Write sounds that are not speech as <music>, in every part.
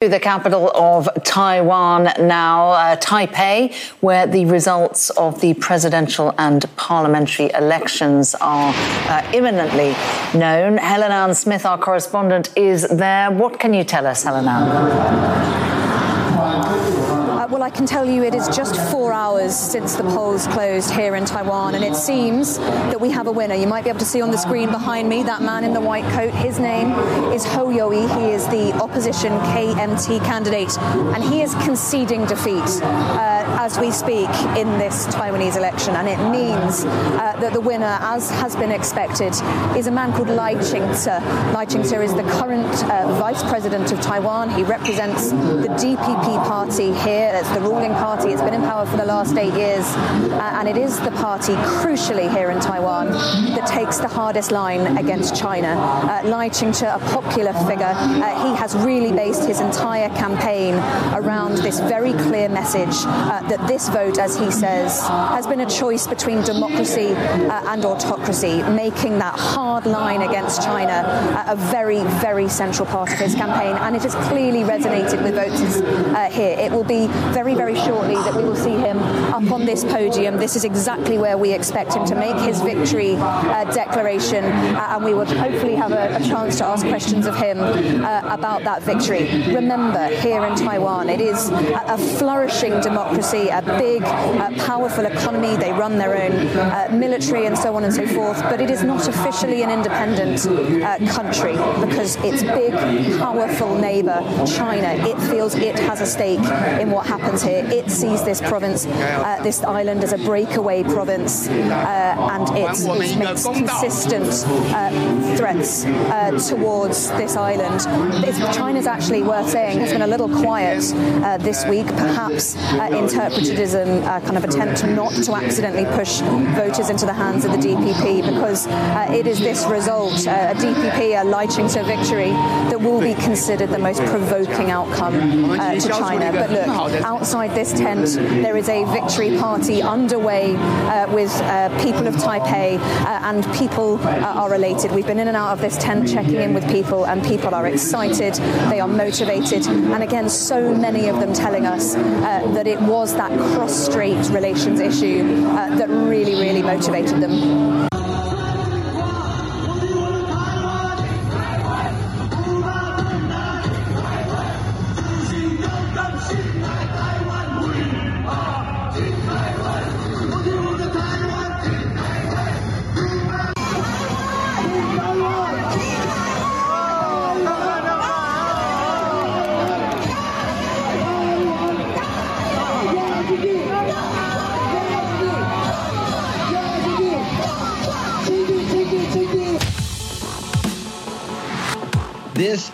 To the capital of Taiwan now, uh, Taipei, where the results of the presidential and parliamentary elections are uh, imminently known. Helen Ann Smith, our correspondent, is there. What can you tell us, Helen Ann? Well, I can tell you it is just four hours since the polls closed here in Taiwan, and it seems that we have a winner. You might be able to see on the screen behind me that man in the white coat. His name is Hou Yu-ih. He is the opposition KMT candidate, and he is conceding defeat uh, as we speak in this Taiwanese election. And it means uh, that the winner, as has been expected, is a man called Lai Ching-te. Lai Ching-te is the current uh, vice president of Taiwan. He represents the DPP party here it's the ruling party. It's been in power for the last eight years, uh, and it is the party, crucially here in Taiwan, that takes the hardest line against China. Uh, Lai Ching-te, a popular figure, uh, he has really based his entire campaign around this very clear message uh, that this vote, as he says, has been a choice between democracy uh, and autocracy, making that hard line against China uh, a very, very central part of his campaign, and it has clearly resonated with voters here. It will be very, very shortly that we will see him up on this podium. This is exactly where we expect him to make his victory uh, declaration, uh, and we will hopefully have a, a, chance to ask questions of him uh, about that victory. Remember, here in Taiwan, it is a, a flourishing democracy, a big, powerful economy. They run their own uh, military and so on and so forth, but it is not officially an independent uh, country because its big, powerful neighbor, China, it feels it has a stake in what happens here. It sees this province, uh, this island, as a breakaway province, uh, and it makes consistent uh, threats uh, towards this island. China's actually worth saying has been a little quiet uh, this week, perhaps interpreted as a kind of attempt not to accidentally push voters into the hands of the DPP, because it is this result, a DPP, a Lai Ching-te victory, that will be considered the most provoking outcome to China. But look, outside this tent, there is a victory party underway uh, with uh, people of Taipei, uh, and people uh, are elated. We've been in and out of this tent checking in with people, and people are excited, they are motivated, and again, so many of them telling us uh, that it was that cross strait relations issue that really, really motivated them.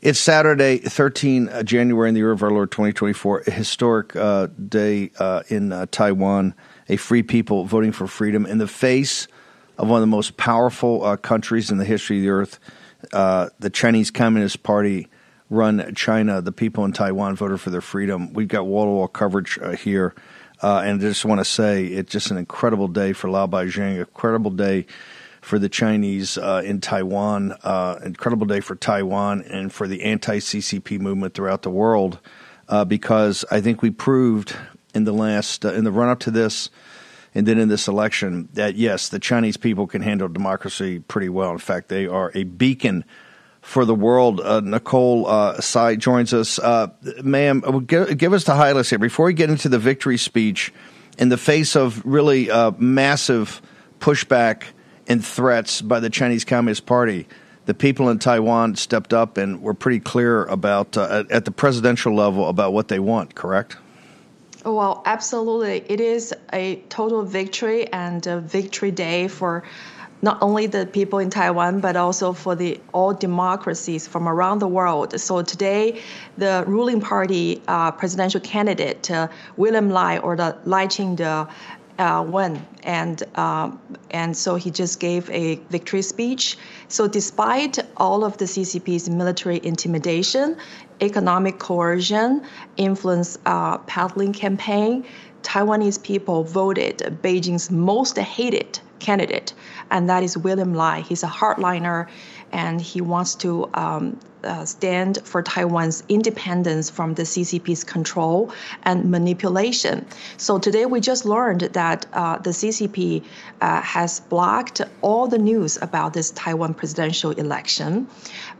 It's Saturday, 13 uh, January in the year of our Lord 2024, a historic uh, day uh, in uh, Taiwan, a free people voting for freedom in the face of one of the most powerful uh, countries in the history of the earth. Uh, the Chinese Communist Party run China. The people in Taiwan voted for their freedom. We've got wall to wall coverage here. and I just want to say it's just an incredible day for Lao Baixing, incredible day for the Chinese uh, in Taiwan. Uh, incredible day for Taiwan and for the anti CCP movement throughout the world, uh, because I think we proved in the last uh, in the run up to this. And then in this election, that yes, the Chinese people can handle democracy pretty well. In fact, they are a beacon for the world. Uh, Nicole uh, Sai joins us. Uh, ma'am, give, give, us the highlights here. Before we get into the victory speech, in the face of really massive pushback and threats by the Chinese Communist Party, the people in Taiwan stepped up and were pretty clear about uh, at, the presidential level about what they want. Correct? Well, absolutely. It is a total victory and a victory day for not only the people in Taiwan, but also for the all democracies from around the world. So today, the ruling party uh, presidential candidate uh, William Lai or the Lai Ching-te uh, won, and um, and so he just gave a victory speech. So despite all of the CCP's military intimidation, economic coercion, influence uh, peddling campaign, Taiwanese people voted Beijing's most hated candidate, and that is William Lai. He's a hardliner, and he wants to um, uh, stand for Taiwan's independence from the CCP's control and manipulation. So today we just learned that uh, the CCP uh, has blocked all the news about this Taiwan presidential election.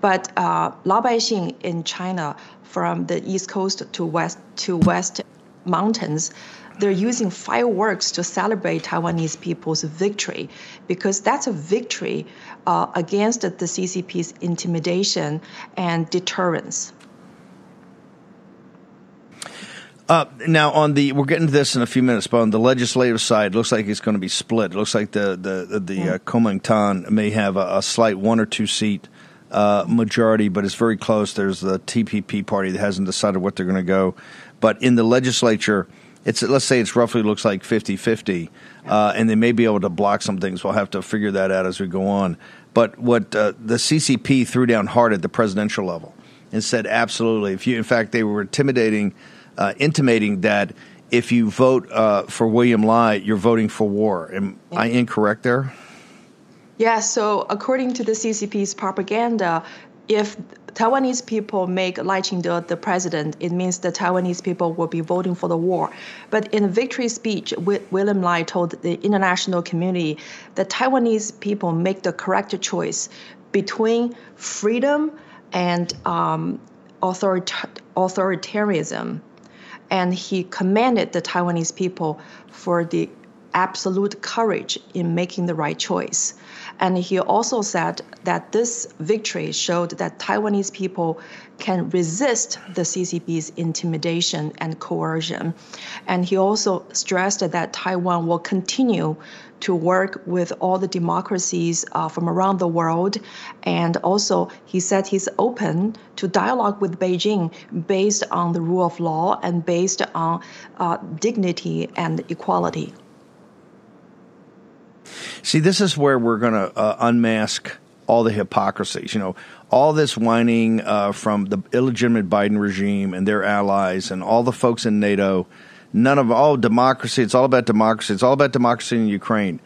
But uh, Lao Baixing in China, from the east coast to west to west mountains, they're using fireworks to celebrate Taiwanese people's victory because that's a victory uh, against the CCP's intimidation and deterrence. Uh, now, on the we're getting to this in a few minutes, but on the legislative side, it looks like it's going to be split. It looks like the the the mm. uh, Kuomintang may have a, a, slight one or two seat uh, majority, but it's very close. There's the TPP party that hasn't decided what they're going to go, but in the legislature, it's let's say it's roughly looks like 50-50, uh, and they may be able to block some things. We'll have to figure that out as we go on. But what uh, the CCP threw down hard at the presidential level and said absolutely. If you, in fact, they were intimidating, uh, intimating that if you vote uh, for William Lai, you're voting for war. Am I incorrect there? Yeah. So according to the CCP's propaganda, if Taiwanese people make Lai Ching-te the president, it means the Taiwanese people will be voting for the war. But in a victory speech, William Lai told the international community that Taiwanese people make the correct choice between freedom and um, authoritarianism. And he commended the Taiwanese people for the absolute courage in making the right choice. And he also said that this victory showed that Taiwanese people can resist the CCP's intimidation and coercion. And he also stressed that Taiwan will continue to work with all the democracies uh, from around the world. And also, he said he's open to dialogue with Beijing based on the rule of law and based on uh, dignity and equality. See, this is where we're going to uh, unmask all the hypocrisies. You know, all this whining uh, from the illegitimate Biden regime and their allies and all the folks in NATO. None of all democracy. It's all about democracy. It's all about democracy in Ukraine.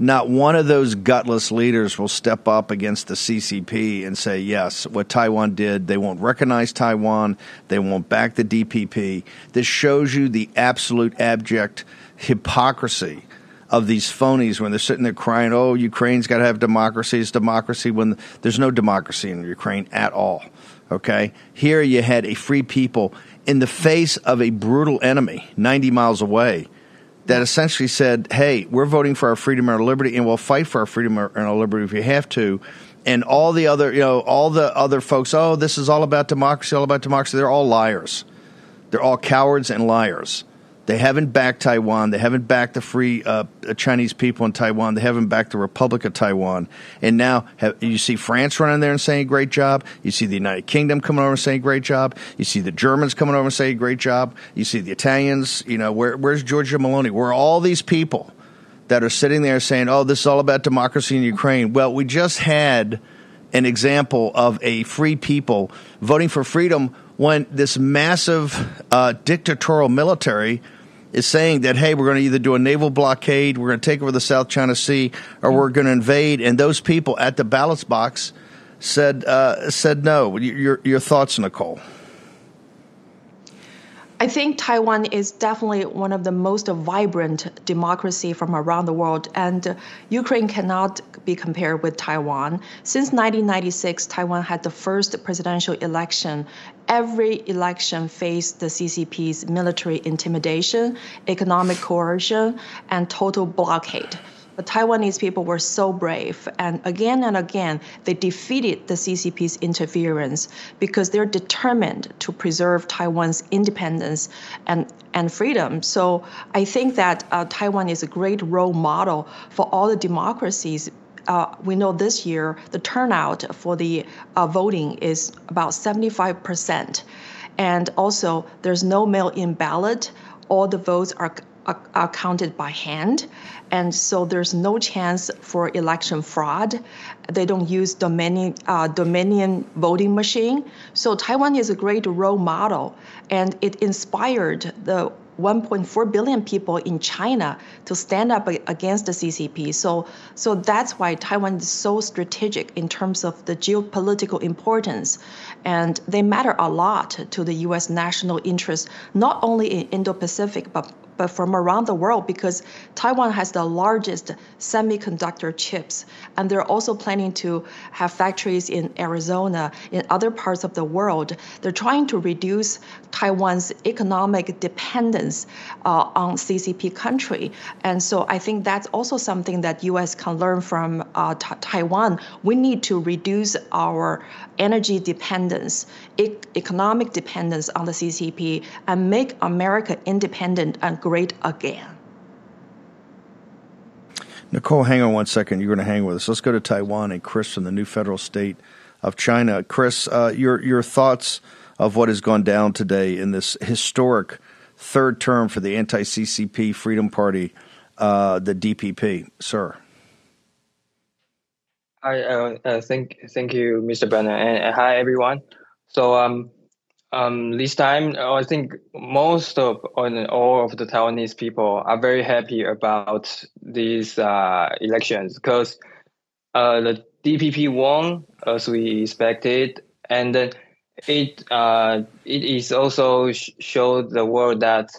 Not one of those gutless leaders will step up against the CCP and say, yes, what Taiwan did, they won't recognize Taiwan, they won't back the DPP. This shows you the absolute abject hypocrisy of these phonies when they're sitting there crying, "Oh, Ukraine's got to have democracy. It's democracy." When there's no democracy in Ukraine at all. Okay, here you had a free people in the face of a brutal enemy 90 miles away that essentially said, "Hey, we're voting for our freedom and our liberty, and we'll fight for our freedom and our liberty if we have to." And all the other, you know, all the other folks, oh, this is all about democracy, all about democracy. They're all liars. They're all cowards and liars. They haven't backed Taiwan. They haven't backed the free uh, Chinese people in Taiwan. They haven't backed the Republic of Taiwan. And now have, you see France running there and saying great job. You see the United Kingdom coming over and saying great job. You see the Germans coming over and saying great job. You see the Italians. You know where, where's Giorgia Meloni? Where are all these people that are sitting there saying, "Oh, this is all about democracy in Ukraine"? Well, we just had an example of a free people voting for freedom when this massive uh, dictatorial military is saying that hey, we're going to either do a naval blockade, we're going to take over the South China Sea, or we're going to invade. And those people at the ballot box said uh, said no. Your your thoughts, Nicole? I think Taiwan is definitely one of the most vibrant democracy from around the world, and Ukraine cannot be compared with Taiwan. Since 1996, Taiwan had the first presidential election. Every election faced the CCP's military intimidation, economic coercion, and total blockade. But Taiwanese people were so brave, and again and again, they defeated the CCP's interference because they're determined to preserve Taiwan's independence and, and freedom. So I think that uh, Taiwan is a great role model for all the democracies uh, we know this year the turnout for the uh, voting is about 75%. And also, there's no mail in ballot. All the votes are, are, counted by hand. And so there's no chance for election fraud. They don't use Dominion, uh, Dominion voting machine. So Taiwan is a great role model. And it inspired the 1.4 billion people in China to stand up against the CCP. So, so that's why Taiwan is so strategic in terms of the geopolitical importance, and they matter a lot to the U.S. national interest, not only in Indo-Pacific but but from around the world because Taiwan has the largest semiconductor chips. And they're also planning to have factories in Arizona, in other parts of the world. They're trying to reduce Taiwan's economic dependence uh, on CCP country. And so I think that's also something that U.S. can learn from uh, Taiwan. We need to reduce our energy dependence, economic dependence on the CCP, and make America independent and great again. Nicole, hang on one second. You're going to hang with us. Let's go to Taiwan and Chris from the new federal state of China. Chris, uh, your your thoughts of what has gone down today in this historic third term for the anti-CCP Freedom Party, uh, the DPP, sir. Hi, uh, uh, thank thank you, Mr. Brenner, and hi everyone. So um, um, this time, uh, I think most of all of the Taiwanese people are very happy about these uh, elections because uh, the DPP won as we expected, and it uh, it is also sh- showed the world that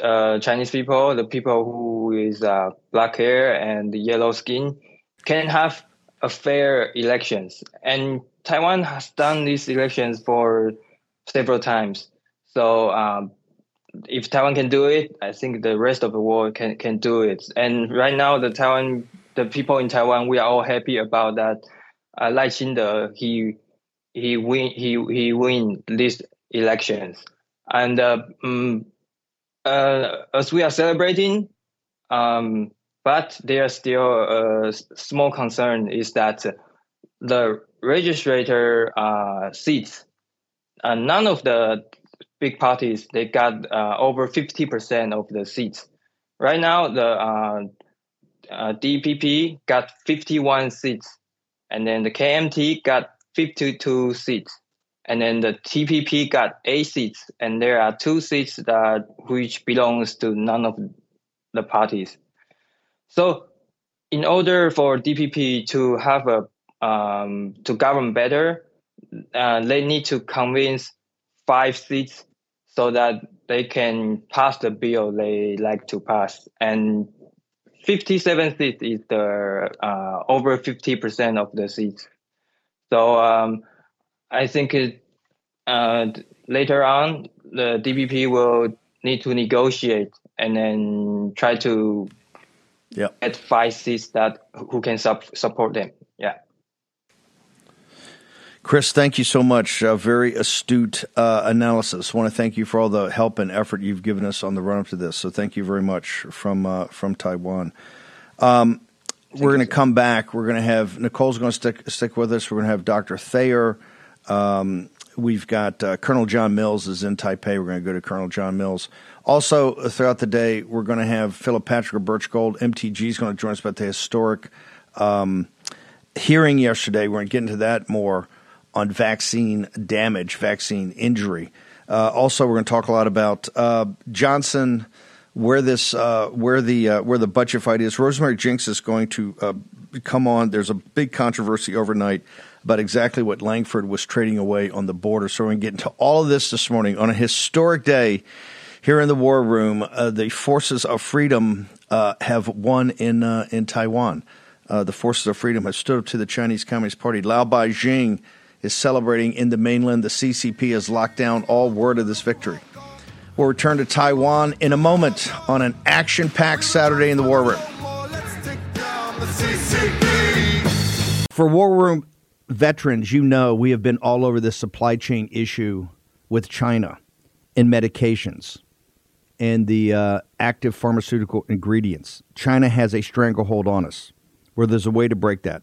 uh, Chinese people, the people who is uh, black hair and yellow skin, can have a fair elections, and Taiwan has done these elections for several times. So um, if Taiwan can do it, I think the rest of the world can can do it. And right now, the Taiwan, the people in Taiwan, we are all happy about that. Uh, Lai Ching-te, he he win he he win these elections, and uh, um, uh, as we are celebrating, um, but there's still a small concern is that the registrator uh, seats uh, none of the big parties they got uh, over 50% of the seats. Right now, the uh, uh DPP got 51 seats, and then the KMT got 52 seats, and then the TPP got eight seats, and there are two seats that which belongs to none of the parties. So, in order for DPP to have a um, to govern better, uh, they need to convince five seats so that they can pass the bill they like to pass. And 57 seats is the uh, over 50% of the seats. So um, I think it, uh, later on the DPP will need to negotiate and then try to yep. get five seats that who can sub- support them. Yeah. Chris, thank you so much. Uh, very astute uh, analysis. Want to thank you for all the help and effort you've given us on the run up to this. So thank you very much from uh, from Taiwan. Um, we're going to come back. We're going to have Nicole's going to stick stick with us. We're going to have Dr. Thayer. Um, we've got uh, Colonel John Mills is in Taipei. We're going to go to Colonel John Mills. Also, throughout the day, we're going to have Philip Patrick of Birch Gold. MTG is going to join us about the historic um, hearing yesterday. We're going to get into that more on vaccine damage, vaccine injury. Uh, also, we're going to talk a lot about uh, Johnson, where this, uh, where the uh, where the budget fight is. Rosemary Jenks is going to uh, come on. There's a big controversy overnight about exactly what Lankford was trading away on the border. So we're going to get into all of this this morning on a historic day here in the war room. Uh, the forces of freedom have won in in Taiwan. the forces of freedom have stood up to the Chinese Communist Party. Lao Baixing is celebrating in the mainland. The CCP has locked down all word of this victory. We'll return to Taiwan in a moment on an action packed Saturday in the War Room. For War Room veterans, you know we have been all over this supply chain issue with China in medications and the uh, active pharmaceutical ingredients. China has a stranglehold on us where there's a way to break that.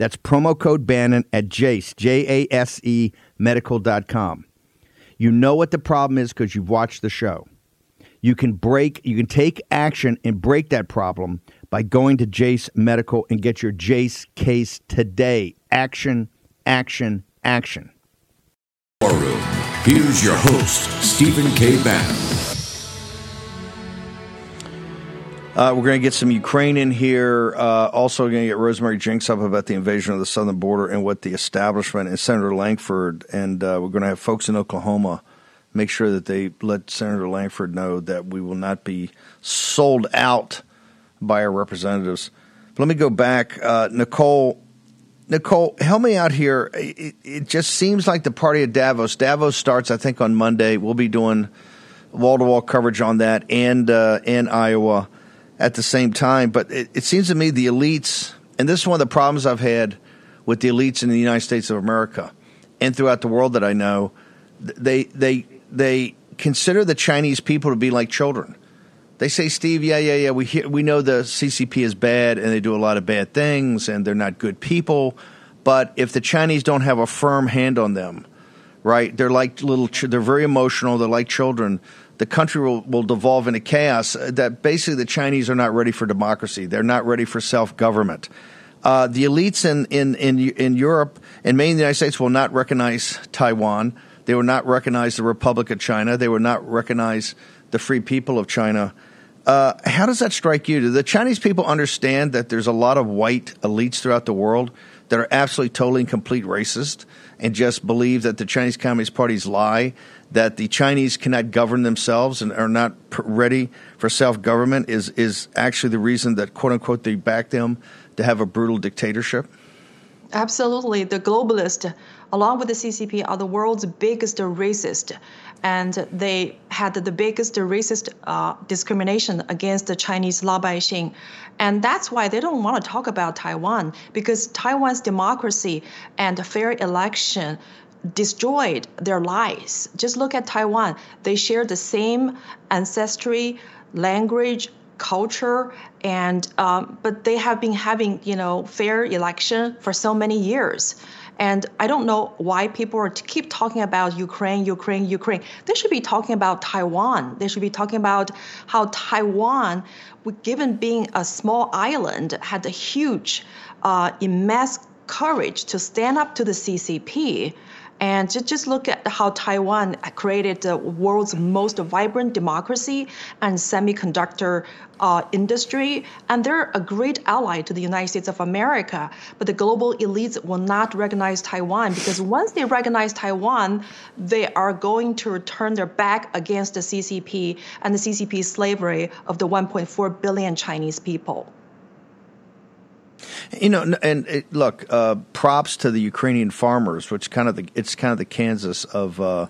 That's promo code Bannon at Jase, J A S E medical.com. You know what the problem is because you've watched the show. You can break, you can take action and break that problem by going to Jase Medical and get your Jase case today. Action, action, action. Here's your host, Stephen K. Bannon. Uh, we're going to get some Ukraine in here. Uh, also, going to get Rosemary Jenks up about the invasion of the southern border and what the establishment and Senator Lankford. And uh, we're going to have folks in Oklahoma make sure that they let Senator Lankford know that we will not be sold out by our representatives. But let me go back. Uh, Nicole Nicole, help me out here. It, it, just seems like the party at Davos. Davos starts, I think, on Monday. We'll be doing wall to wall coverage on that and uh, and Iowa at the same time. But it, it seems to me the elites, and this is one of the problems I've had with the elites in the United States of America and throughout the world that I know, they they they consider the Chinese people to be like children. They say, Steve, yeah, yeah, yeah. We hear, we know the CCP is bad and they do a lot of bad things and they're not good people. But if the Chinese don't have a firm hand on them, right? They're like little. They're very emotional. They're like children. The country will, will devolve into chaos. Uh, that basically the Chinese are not ready for democracy. They're not ready for self government. Uh, the elites in, in, in, in Europe and mainly the United States will not recognize Taiwan. They will not recognize the Republic of China. They will not recognize the free people of China. Uh, how does that strike you? Do the Chinese people understand that there's a lot of white elites throughout the world that are absolutely, totally, and complete racist and just believe that the Chinese Communist Party's lie, that the Chinese cannot govern themselves and are not ready for self government is, is actually the reason that, quote unquote, they back them to have a brutal dictatorship? Absolutely. The globalists, along with the CCP, are the world's biggest racist and they had the biggest racist uh, discrimination against the Chinese Lao Baixing. And that's why they don't want to talk about Taiwan, because Taiwan's democracy and fair election destroyed their lives. Just look at Taiwan. They share the same ancestry, language, culture, and um, but they have been having you know fair election for so many years. And I don't know why people keep talking about Ukraine, Ukraine, Ukraine. They should be talking about Taiwan. They should be talking about how Taiwan, given being a small island, had a huge, uh, immense courage to stand up to the CCP and just, look at how Taiwan created the world's most vibrant democracy and semiconductor uh, industry. And they're a great ally to the United States of America. But the global elites will not recognize Taiwan because once they recognize Taiwan, they are going to turn their back against the CCP and the CCP slavery of the 1.4 billion Chinese people. You know, and it, look, uh, props to the Ukrainian farmers, which kind of the it's kind of the Kansas of uh,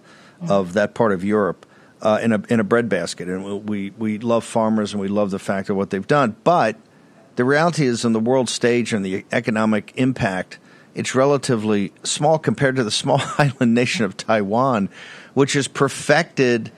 of that part of Europe. Uh, in a in a breadbasket, and we we love farmers and we love the fact of what they've done. But the reality is, on the world stage and the economic impact, it's relatively small compared to the small <laughs> island nation of Taiwan, which has perfected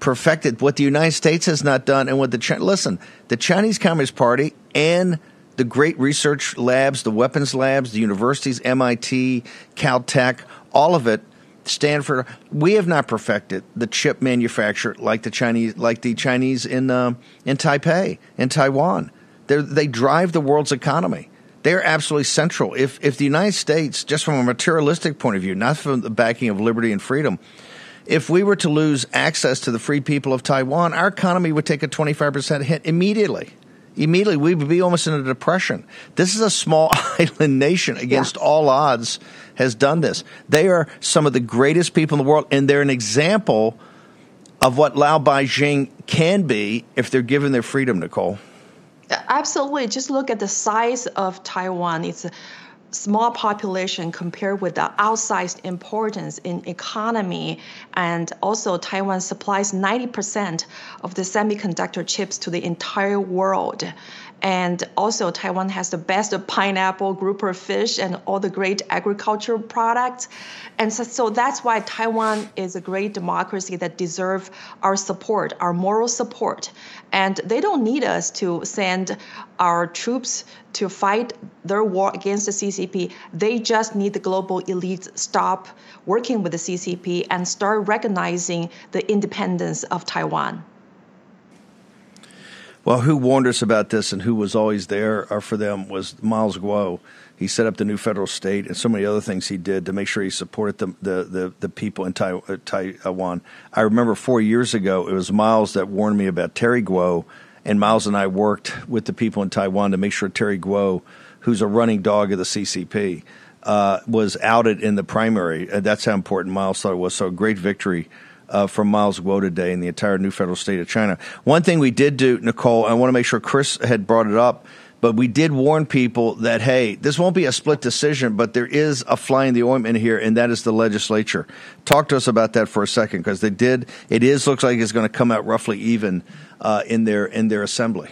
perfected what the United States has not done, and what the listen, the Chinese Communist Party and the great research labs, the weapons labs, the universities, MIT, Caltech, all of it, Stanford. We have not perfected the chip manufacture like the Chinese, like the Chinese in uh, in Taipei, in Taiwan. They're, they drive the world's economy. They're absolutely central. If if the United States, just from a materialistic point of view, not from the backing of liberty and freedom, if we were to lose access to the free people of Taiwan, our economy would take a 25% hit immediately immediately we would be almost in a depression. This is a small <laughs> island nation against yeah. all odds has done this. They are some of the greatest people in the world, and they're an example of what Lao Baixing can be if they're given their freedom, Nicole. Absolutely. Just look at the size of Taiwan. It's small population compared with the outsized importance in economy and also taiwan supplies 90% of the semiconductor chips to the entire world and also, Taiwan has the best pineapple, grouper fish, and all the great agricultural products. And so, so that's why Taiwan is a great democracy that deserve our support, our moral support. And they don't need us to send our troops to fight their war against the CCP. They just need the global elites stop working with the CCP and start recognizing the independence of Taiwan. Well, who warned us about this and who was always there for them was Miles Guo. He set up the new federal state and so many other things he did to make sure he supported the the, the, the people in uh, Taiwan. I remember four years ago, it was Miles that warned me about Terry Guo, and Miles and I worked with the people in Taiwan to make sure Terry Guo, who's a running dog of the CCP, uh, was outed in the primary. that's how important Miles thought it was. So, a great victory uh, Miles Guo today in the entire new federal state of China. One thing we did do, Nicole, I want to make sure Chris had brought it up, but we did warn people that, hey, this won't be a split decision, but there is a fly in the ointment here, and that is the legislature. Talk to us about that for a second, because they did, it is, looks like it's going to come out roughly even uh, in, their, in their assembly.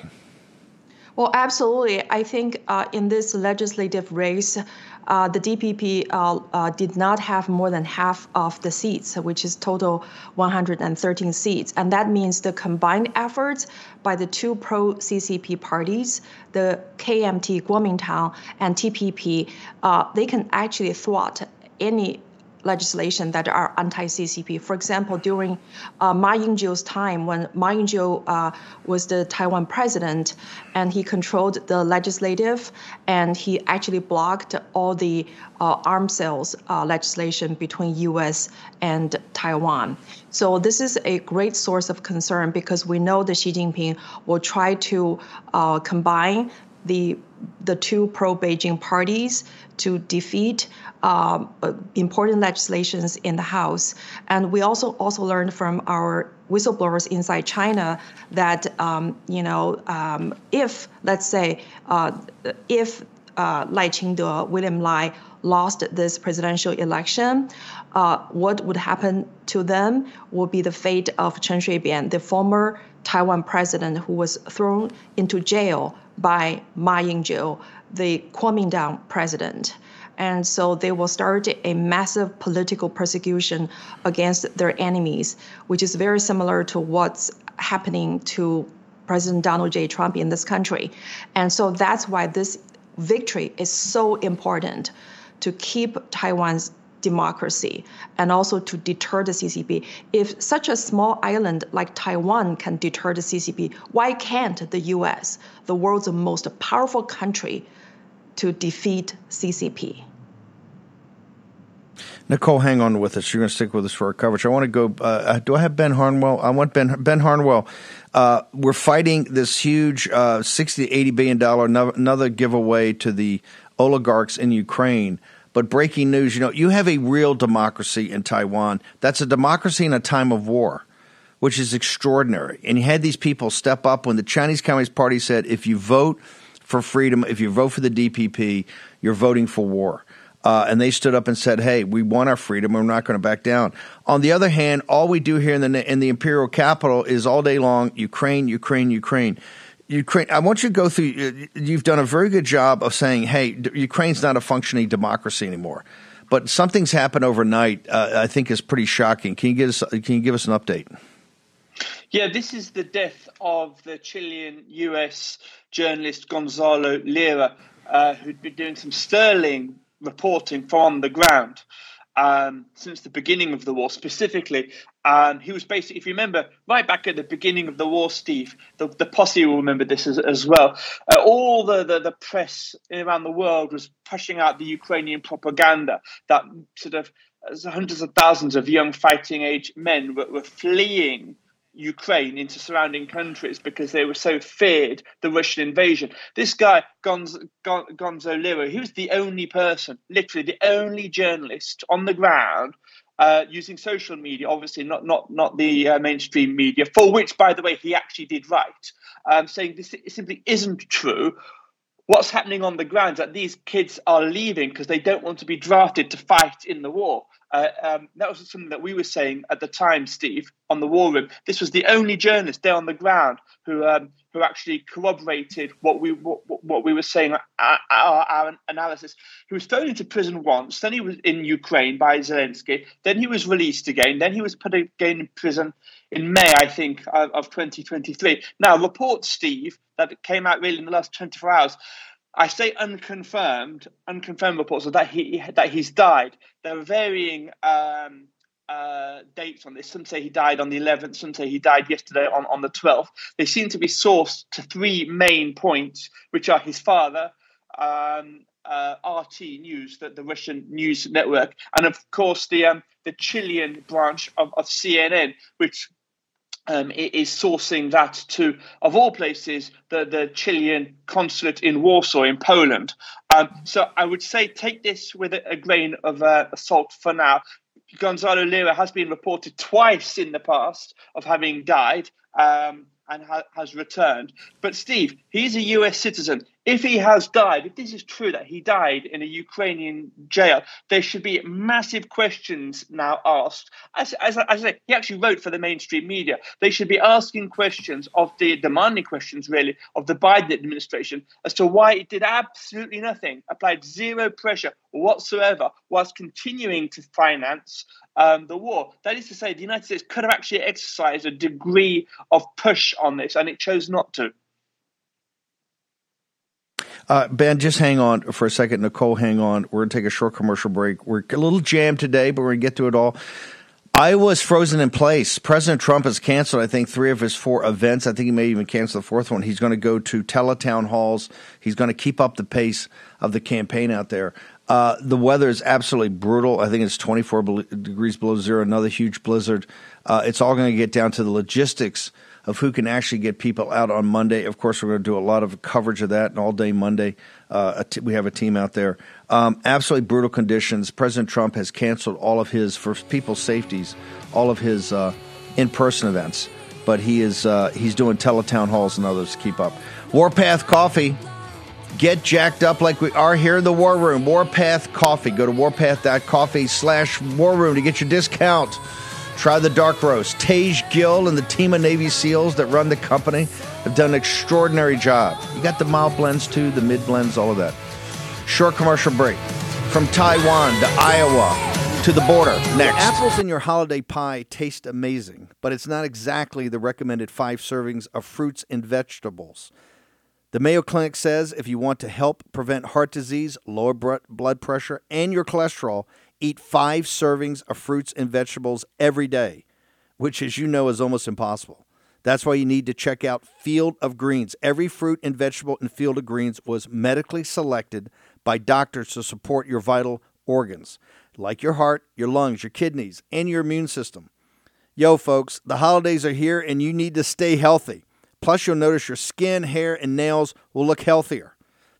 Well, absolutely. I think uh, in this legislative race, uh, the DPP uh, uh, did not have more than half of the seats, which is total 113 seats. And that means the combined efforts by the two pro CCP parties, the KMT, Kuomintang, and TPP, uh, they can actually thwart any legislation that are anti-CCP. For example, during uh, Ma Ying-jeou's time, when Ma Ying-jeou uh, was the Taiwan president, and he controlled the legislative, and he actually blocked all the uh, arms sales uh, legislation between U.S. and Taiwan. So this is a great source of concern because we know that Xi Jinping will try to uh, combine the the two pro-Beijing parties to defeat uh, important legislations in the House. And we also also learned from our whistleblowers inside China that um, you know um, if let's say uh, if uh, Lai Ching-te, William Lai lost this presidential election, uh, what would happen to them will be the fate of Chen Shui-bian, the former Taiwan president who was thrown into jail by Ma Ying-jeou, the Kuomintang president. And so they will start a massive political persecution against their enemies, which is very similar to what's happening to President Donald J. Trump in this country. And so that's why this victory is so important to keep Taiwan's democracy and also to deter the CCP. If such a small island like Taiwan can deter the CCP, why can't the US, the world's most powerful country, to defeat CCP? Nicole, hang on with us. You're going to stick with us for our coverage. I want to go. Uh, do I have Ben Harnwell? I want Ben Ben Harnwell. Uh, we're fighting this huge uh, 60 to 80 billion dollar another giveaway to the oligarchs in Ukraine. But breaking news, you know, you have a real democracy in Taiwan. That's a democracy in a time of war, which is extraordinary. And you had these people step up when the Chinese Communist Party said, if you vote for freedom, if you vote for the DPP, you're voting for war. Uh, and they stood up and said, "Hey, we want our freedom. We're not going to back down." On the other hand, all we do here in the in the imperial capital is all day long Ukraine, Ukraine, Ukraine. Ukraine. I want you to go through. You've done a very good job of saying, "Hey, Ukraine's not a functioning democracy anymore." But something's happened overnight. Uh, I think is pretty shocking. Can you give us Can you give us an update? Yeah, this is the death of the Chilean US journalist Gonzalo Lira, uh, who'd been doing some sterling reporting from the ground um, since the beginning of the war, specifically. Um, he was basically, if you remember, right back at the beginning of the war, Steve, the, the posse will remember this as, as well. Uh, all the, the, the press around the world was pushing out the Ukrainian propaganda that sort of hundreds of thousands of young fighting age men were, were fleeing Ukraine into surrounding countries because they were so feared the Russian invasion. This guy, Gonz, Gonzo Lira, he was the only person, literally the only journalist on the ground uh, using social media, obviously not not not the uh, mainstream media, for which, by the way, he actually did write, um, saying this simply isn't true. What's happening on the ground is that these kids are leaving because they don't want to be drafted to fight in the war. Uh, um, that was something that we were saying at the time, Steve, on the war room. This was the only journalist there on the ground who um, who actually corroborated what we what, what we were saying, our, our, our, analysis. He was thrown into prison once, then he was in Ukraine by Zelensky, then he was released again, then he was put again in prison in May, I think, of, of 2023. Now, reports, Steve, that came out really in the last 24 hours I say unconfirmed, unconfirmed reports of that he that he's died. There are varying um, uh, dates on this. Some say he died on the 11th. Some say he died yesterday on, on the 12th. They seem to be sourced to three main points, which are his father, um, uh, RT News, the, the Russian news network, and of course the um, the Chilean branch of, of CNN, which um, is sourcing that to, of all places, the, the Chilean consulate in Warsaw in Poland. Um, so I would say take this with a, grain of uh, salt for now. Gonzalo Lira has been reported twice in the past of having died. Um, and ha- has returned. But Steve, he's a US citizen. If he has died, if this is true that he died in a Ukrainian jail, there should be massive questions now asked. As, as, as I say, he actually wrote for the mainstream media. They should be asking questions of the demanding questions, really, of the Biden administration as to why it did absolutely nothing, applied zero pressure whatsoever, whilst continuing to finance um, the war. That is to say, the United States could have actually exercised a degree of push on this, and it chose not to. Uh, ben, just hang on for a second. Nicole, hang on. We're going to take a short commercial break. We're a little jammed today, but we're going to get through it all. Iowa is frozen in place. President Trump has canceled, I think, three of his four events. I think he may even cancel the fourth one. He's going to go to teletown halls. He's going to keep up the pace of the campaign out there. Uh, the weather is absolutely brutal. I think it's 24 degrees below zero, another huge blizzard. Uh, it's all going to get down to the logistics of who can actually get people out on Monday. Of course, we're going to do a lot of coverage of that, and all day Monday, uh, we have a team out there. Um, absolutely brutal conditions. President Trump has canceled all of his, for people's safeties, all of his uh, in-person events, but he is uh, he's doing teletown halls and others to keep up. Warpath Coffee Get jacked up like we are here in the War Room. Warpath Coffee. Go to warpath.coffee slash war room to get your discount. Try the dark roast. Tage Gill and the team of Navy SEALs that run the company have done an extraordinary job. You got the mild blends too, the mid blends, all of that. Short commercial break. From Taiwan to Iowa to the border. Next. The apples in your holiday pie taste amazing, but it's not exactly the recommended five servings of fruits and vegetables. The Mayo Clinic says if you want to help prevent heart disease, lower blood pressure, and your cholesterol, eat five servings of fruits and vegetables every day, which, as you know, is almost impossible. That's why you need to check out Field of Greens. Every fruit and vegetable in Field of Greens was medically selected by doctors to support your vital organs, like your heart, your lungs, your kidneys, and your immune system. Yo, folks, the holidays are here and you need to stay healthy. Plus, you'll notice your skin, hair, and nails will look healthier.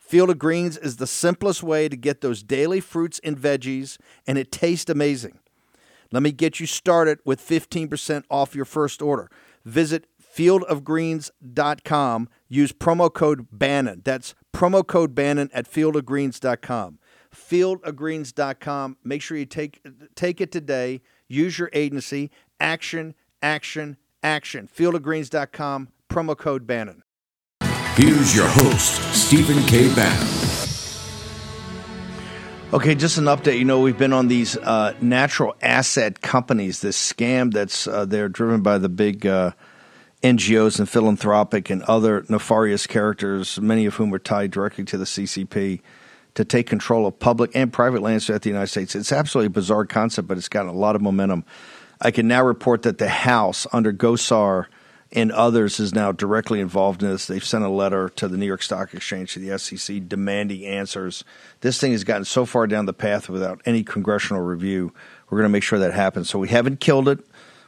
Field of Greens is the simplest way to get those daily fruits and veggies, and it tastes amazing. Let me get you started with 15% off your first order. Visit fieldofgreens.com. Use promo code Bannon. That's promo code Bannon at fieldofgreens.com. Fieldofgreens.com. Make sure you take, take it today. Use your agency. Action, action, action. Fieldofgreens.com promo code Bannon. Here's your host, Stephen K. Bannon. Okay, just an update. You know, we've been on these uh, natural asset companies, this scam that's uh, they're driven by the big uh, NGOs and philanthropic and other nefarious characters, many of whom are tied directly to the CCP, to take control of public and private lands throughout the United States. It's absolutely a bizarre concept, but it's gotten a lot of momentum. I can now report that the House, under Gosar and others, is now directly involved in this. They've sent a letter to the New York Stock Exchange, to the SEC, demanding answers. This thing has gotten so far down the path without any congressional review. We're going to make sure that happens. So we haven't killed it.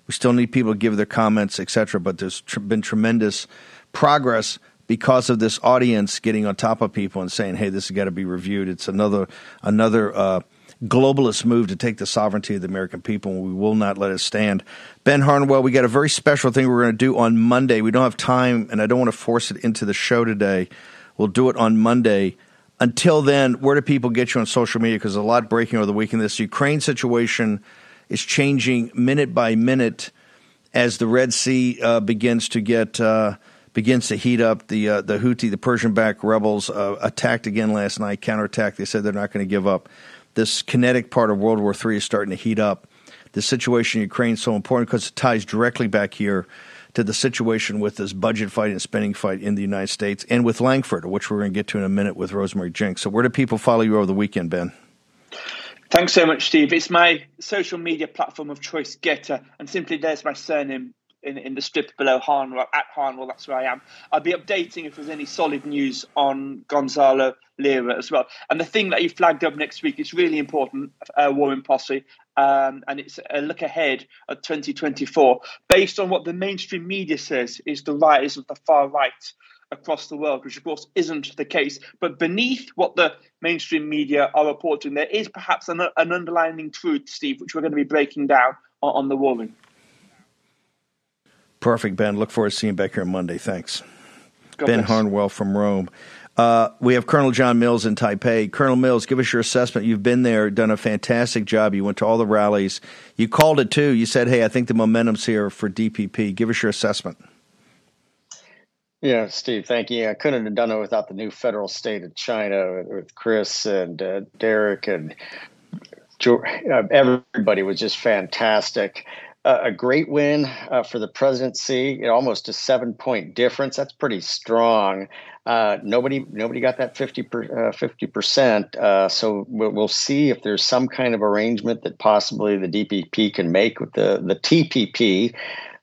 We still need people to give their comments, etc. But there's tr- been tremendous progress because of this audience getting on top of people and saying, "Hey, this has got to be reviewed." It's another another uh, globalist move to take the sovereignty of the American people, and we will not let it stand. Ben Harnwell, we got a very special thing we're going to do on Monday. We don't have time, and I don't want to force it into the show today. We'll do it on Monday. Until then, where do people get you on social media? Because a lot breaking over the weekend. This Ukraine situation is changing minute by minute as the Red Sea uh, begins to get uh, begins to heat up. The uh, the Houthi, the Persian-backed rebels, uh, attacked again last night. Counterattack. They said they're not going to give up. This kinetic part of World War III is starting to heat up. The situation in Ukraine is so important because it ties directly back here to the situation with this budget fight and spending fight in the United States and with Lankford, which we're going to get to in a minute with Rosemary Jenks. So, where do people follow you over the weekend, Ben? Thanks so much, Steve. It's my social media platform of choice, GETTR, and simply there's my surname in, in the strip below Harnwell, at Harnwell, that's where I am. I'll be updating if there's any solid news on Gonzalo Lira as well. And the thing that you flagged up next week is really important, uh, War Room Posse, um, and it's a look ahead at 2024. Based on what the mainstream media says is the rise of the far right across the world, which of course isn't the case. But beneath what the mainstream media are reporting, there is perhaps an, an underlying truth, Steve, which we're going to be breaking down on, on the warring. Perfect, Ben. Look forward to seeing you back here on Monday. Thanks. God ben bless. Harnwell from Rome. Uh, we have Colonel John Mills in Taipei. Colonel Mills, give us your assessment. You've been there, done a fantastic job. You went to all the rallies. You called it too. You said, hey, I think the momentum's here for DPP. Give us your assessment. Yeah, Steve, thank you. I couldn't have done it without the new federal state of China with Chris and uh, Derek and George, uh, everybody was just fantastic. A great win uh, for the presidency, you know, almost a seven point difference. That's pretty strong. Uh, nobody, nobody got that 50 uh, percent. Uh, so we'll, see if there's some kind of arrangement that possibly the DPP can make with the the TPP.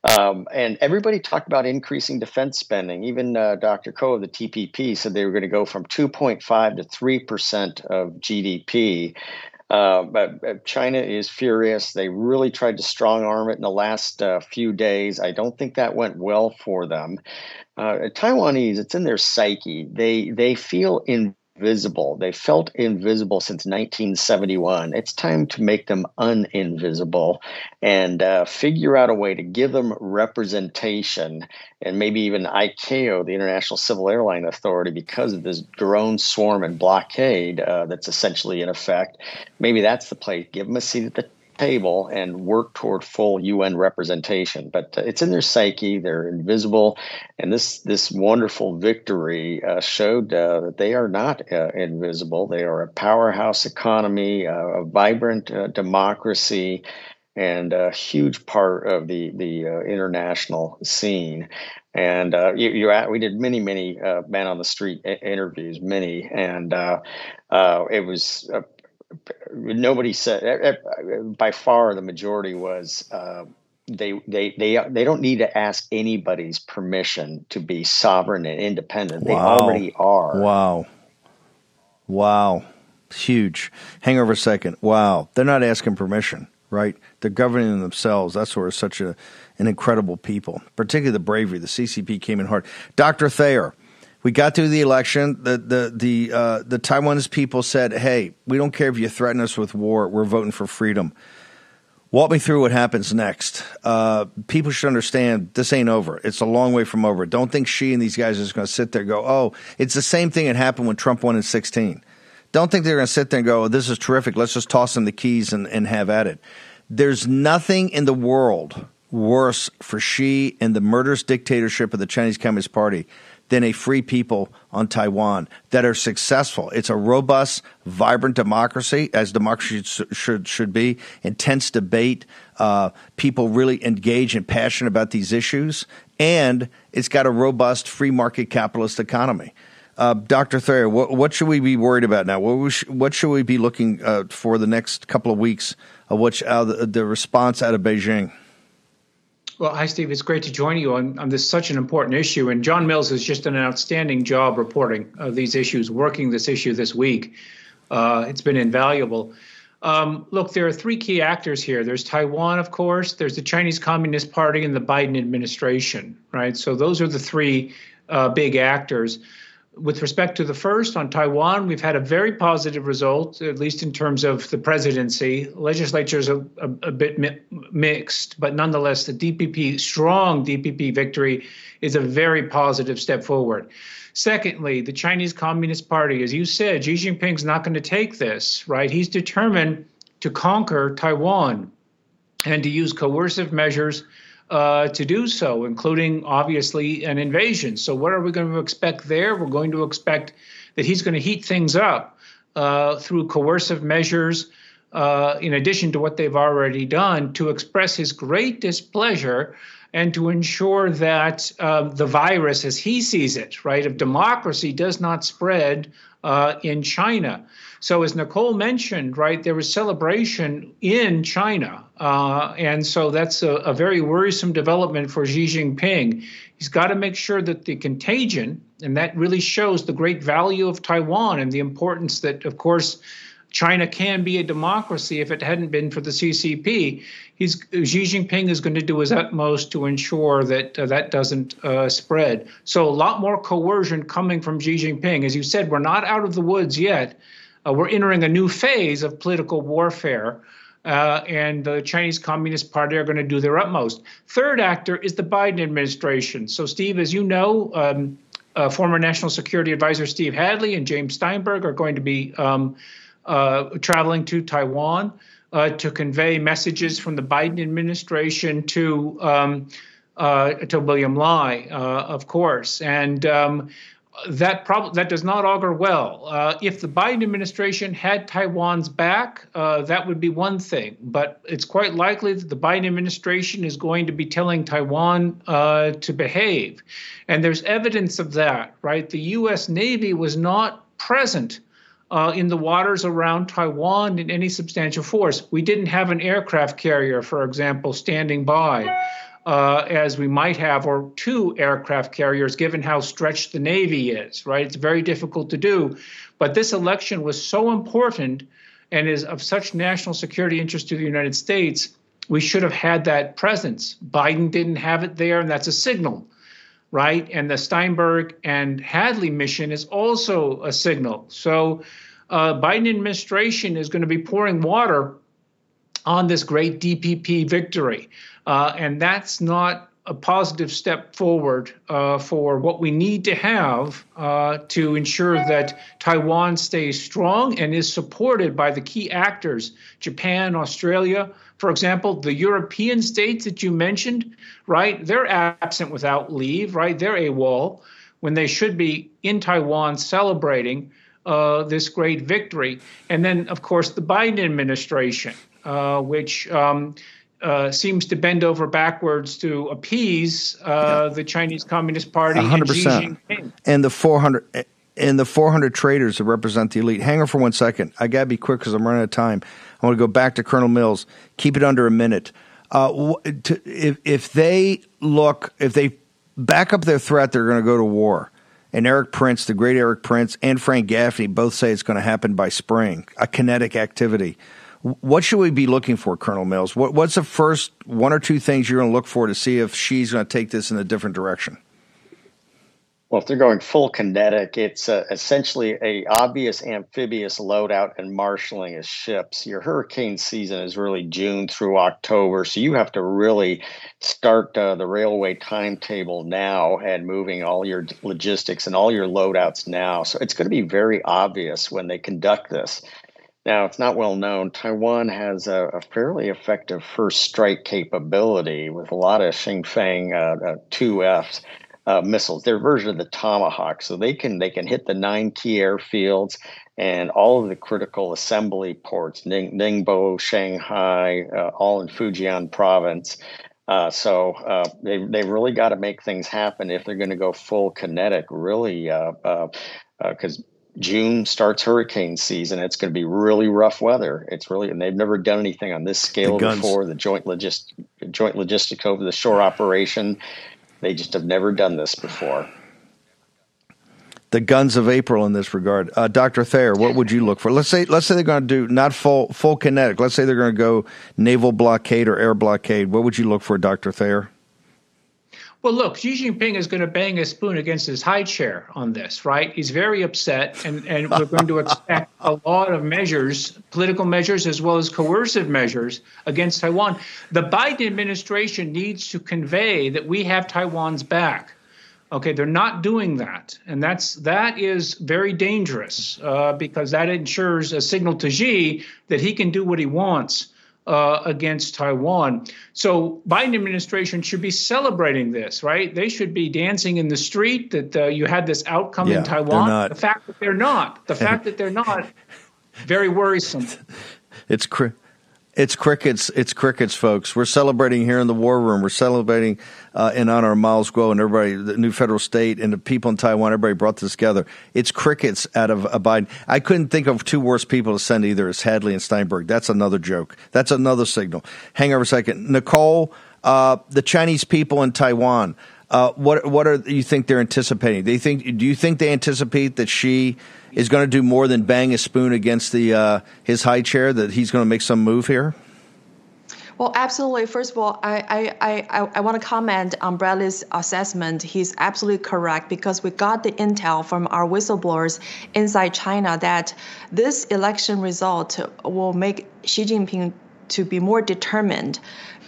Um, and everybody talked about increasing defense spending. Even uh, Dr. Ko of the TPP said they were going to go from 2.5 to 3% of GDP. Uh, but China is furious. They really tried to strong arm it in the last uh, few days. I don't think that went well for them. Uh, Taiwanese, it's in their psyche. They they feel in visible. They felt invisible since 1971. It's time to make them uninvisible and uh, figure out a way to give them representation and maybe even ICAO, the International Civil Airline Authority, because of this drone swarm and blockade uh, that's essentially in effect. Maybe that's the place. Give them a seat at the table and work toward full UN representation. But uh, it's in their psyche; they're invisible, and this this wonderful victory uh, showed uh, that they are not uh, invisible. They are a powerhouse economy, uh, a vibrant uh, democracy. And a huge part of the the international scene, and you, you we did many many man on the street interviews, many, and it was nobody said eh, eh, by far the majority was uh, they they they they don't need to ask anybody's permission to be sovereign and independent. Wow. They already are. Wow. Wow. Huge. Hang over a second. Wow. They're not asking permission, right? They're governing themselves. That's where such a an incredible people, particularly the bravery. The CCP came in hard. Dr. Thayer, we got through the election. The the the uh, the Taiwanese people said, "Hey, we don't care if you threaten us with war. We're voting for freedom." Walk me through what happens next. Uh, people should understand this ain't over. It's a long way from over. Don't think Xi and these guys are just going to sit there and go, "Oh, it's the same thing that happened when Trump won in '16." Don't think they're going to sit there and go, oh, "This is terrific. Let's just toss them the keys and, and have at it." There's nothing in the world worse for Xi and the murderous dictatorship of the Chinese Communist Party than a free people on Taiwan that are successful. It's a robust, vibrant democracy, as democracy should should be. Intense debate, uh, people really engage and passionate about these issues, and it's got a robust free market capitalist economy. Uh, Dr. Thayer, what, what, should we be worried about now? What, sh- what should we be looking uh, for the next couple of weeks? Of which uh, the, the response out of Beijing? Well, hi, Steve. It's great to join you on, on this such an important issue. And John Mills has just done an outstanding job reporting uh, these issues, working this issue this week. Uh, it's been invaluable. Um, look, there are three key actors here. There's Taiwan, of course. There's the Chinese Communist Party and the Biden administration, right? So those are the three uh, big actors with respect to the first on Taiwan, we've had a very positive result, at least in terms of the presidency. Legislatures are a, a bit mi- mixed, but nonetheless, the DPP, strong DPP victory is a very positive step forward. Secondly, the Chinese Communist Party, as you said, Xi Jinping's not going to take this, right? He's determined to conquer Taiwan and to use coercive measures uh, to do so, including obviously an invasion. So, what are we going to expect there? We're going to expect that he's going to heat things up uh, through coercive measures, uh, in addition to what they've already done, to express his great displeasure and to ensure that uh, the virus, as he sees it, right, of democracy does not spread uh, in China. So, as Nicole mentioned, right, there was celebration in China. Uh, and so that's a, a, very worrisome development for Xi Jinping. He's got to make sure that the contagion, and that really shows the great value of Taiwan and the importance that, of course, China can be a democracy if it hadn't been for the CCP. He's, Xi Jinping is going to do his utmost to ensure that uh, that doesn't uh, spread. So, a lot more coercion coming from Xi Jinping. As you said, we're not out of the woods yet. Uh, we're entering a new phase of political warfare. Uh, and the Chinese Communist Party are going to do their utmost. Third actor is the Biden administration. So, Steve, as you know, um, uh, former National Security Advisor Steve Hadley and James Steinberg are going to be um, uh, traveling to Taiwan uh, to convey messages from the Biden administration to um, uh, to William Lai, of course, and. That prob- that does not augur well. Uh, if the Biden administration had Taiwan's back, uh, that would be one thing. But it's quite likely that the Biden administration is going to be telling Taiwan uh, to behave, and there's evidence of that. Right, the U.S. Navy was not present uh, in the waters around Taiwan in any substantial force. We didn't have an aircraft carrier, for example, standing by. Uh, as we might have, or two aircraft carriers, given how stretched the Navy is, right? It's very difficult to do. But this election was so important and is of such national security interest to the United States, we should have had that presence. Biden didn't have it there, and that's a signal right? And the Steinberg and Hadley mission is also a signal. So, uh, Biden administration is going to be pouring water on this great DPP victory, uh, and that's not a positive step forward uh, for what we need to have uh, to ensure that Taiwan stays strong and is supported by the key actors Japan, Australia, for example, the European states that you mentioned, right? They're absent without leave, right? They're AWOL when they should be in Taiwan celebrating uh, this great victory. And then, of course, the Biden administration, uh, which um, uh, seems to bend over backwards to appease uh, yeah. the Chinese Communist Party 100%. and And the 400 and the 400 traders that represent the elite. Hang on for one second. I got to be quick because I'm running out of time. I want to go back to Colonel Mills. Keep it under a minute. Uh, to, if, if they look, if they back up their threat, they're going to go to war. And Erik Prince, the great Erik Prince, and Frank Gaffney both say it's going to happen by spring, a kinetic activity. What should we be looking for, Colonel Mills? What, what's the first one or two things you're going to look for to see if Xi's going to take this in a different direction? Well, if they're going full kinetic, it's uh, essentially a obvious amphibious loadout and marshaling of ships. Your hurricane season is really June through October, so you have to really start uh, the railway timetable now and moving all your logistics and all your loadouts now. So it's going to be very obvious when they conduct this. Now, it's not well known. Taiwan has a, a fairly effective first strike capability with a lot of Hsiung Feng uh, 2Fs uh, uh, missiles. Their version of the Tomahawk, so they can they can hit the nine key airfields and all of the critical assembly ports, Ning, Ningbo, Shanghai, uh, all in Fujian province. Uh, so uh, they they really got to make things happen if they're going to go full kinetic. Really, because uh, uh, uh, June starts hurricane season. It's going to be really rough weather. It's really, and they've never done anything on this scale before. The joint logist, joint logistic over the shore operation, they just have never done this before the guns of April in this regard. Uh, Dr. Thayer, what would you look for? Let's say let's say they're going to do not full full kinetic. Let's say they're going to go naval blockade or air blockade. What would you look for, Dr. Thayer? Well, look, Xi Jinping is going to bang a spoon against his high chair on this, right? He's very upset, and, and we're going to expect a lot of measures, political measures as well as coercive measures against Taiwan. The Biden administration needs to convey that we have Taiwan's back. Okay, they're not doing that, and that's that is very dangerous uh, because that ensures a signal to Xi that he can do what he wants uh, against Taiwan. So Biden administration should be celebrating this, right? They should be dancing in the street that uh, you had this outcome yeah, in Taiwan. The fact that they're not, the fact that they're not, very worrisome. It's. Cr- it's crickets. It's crickets, folks. We're celebrating here in the war room. We're celebrating uh, in honor of Miles Guo and everybody, the new federal state and the people in Taiwan. Everybody brought this together. It's crickets out of a Biden. I couldn't think of two worse people to send either as Hadley and Steinberg. That's another joke. That's another signal. Hang over a second, Nicole. Uh, the Chinese people in Taiwan. Uh, what what are you think they're anticipating? They think do you think they anticipate that Xi is going to do more than bang a spoon against the uh, his high chair? That he's going to make some move here? Well, absolutely. First of all, I, I, I, I want to comment on Bradley's assessment. He's absolutely correct because we got the intel from our whistleblowers inside China that this election result will make Xi Jinping to be more determined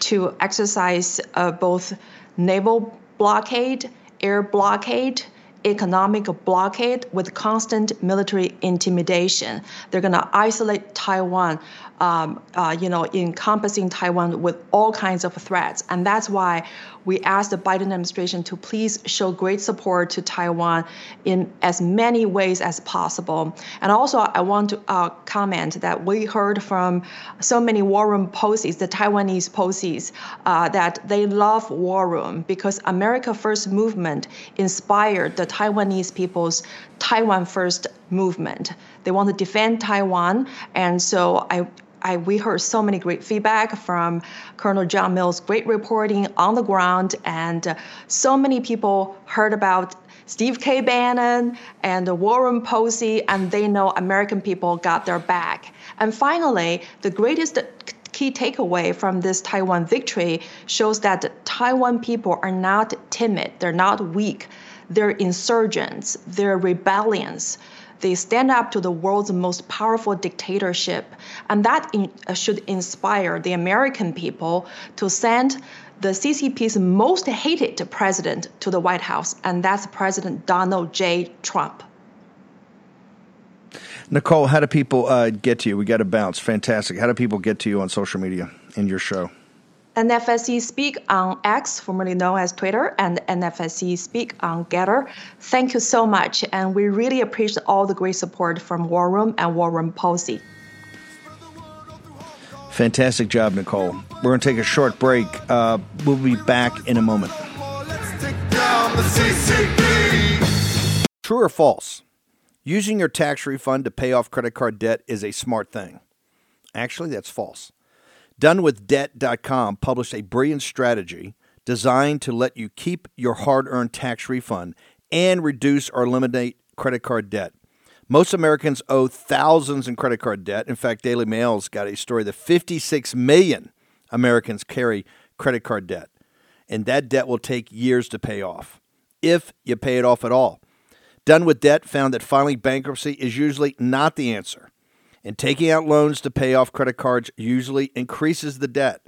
to exercise uh, both naval blockade, air blockade, economic blockade with constant military intimidation. They're going to isolate Taiwan um, uh, you know, encompassing Taiwan with all kinds of threats. And that's why we asked the Biden administration to please show great support to Taiwan in as many ways as possible. And also, I want to uh, comment that we heard from so many War Room POSIs, the Taiwanese POSIs, uh, that they love War Room because America First movement inspired the Taiwanese people's Taiwan First movement. They want to defend Taiwan. And so I I, we heard so many great feedback from Colonel John Mills, great reporting on the ground, and uh, so many people heard about Steve K. Bannon and War Room Posse, and they know American people got their back. And finally, the greatest key takeaway from this Taiwan victory shows that Taiwan people are not timid, they're not weak, they're insurgents, they're rebellions. They stand up to the world's most powerful dictatorship. And that in, uh, should inspire the American people to send the CCP's most hated president to the White House, and that's President Donald J. Trump. Nicole, how do people uh, get to you? We got to bounce. Fantastic. How do people get to you on social media in your show? NFSC Speak on X, formerly known as Twitter, and NFSC Speak on Gettr. Thank you so much, and we really appreciate all the great support from War Room and War Room POSI. Fantastic job, Nicole. We're going to take a short break. Uh, we'll be back in a moment. True or false? Using your tax refund to pay off credit card debt is a smart thing. Actually, that's false. DoneWithDebt.com published a brilliant strategy designed to let you keep your hard earned tax refund and reduce or eliminate credit card debt. Most Americans owe thousands in credit card debt. In fact, Daily Mail's got a story that 56 million Americans carry credit card debt, and that debt will take years to pay off, if you pay it off at all. Done with Debt found that filing bankruptcy is usually not the answer and taking out loans to pay off credit cards usually increases the debt.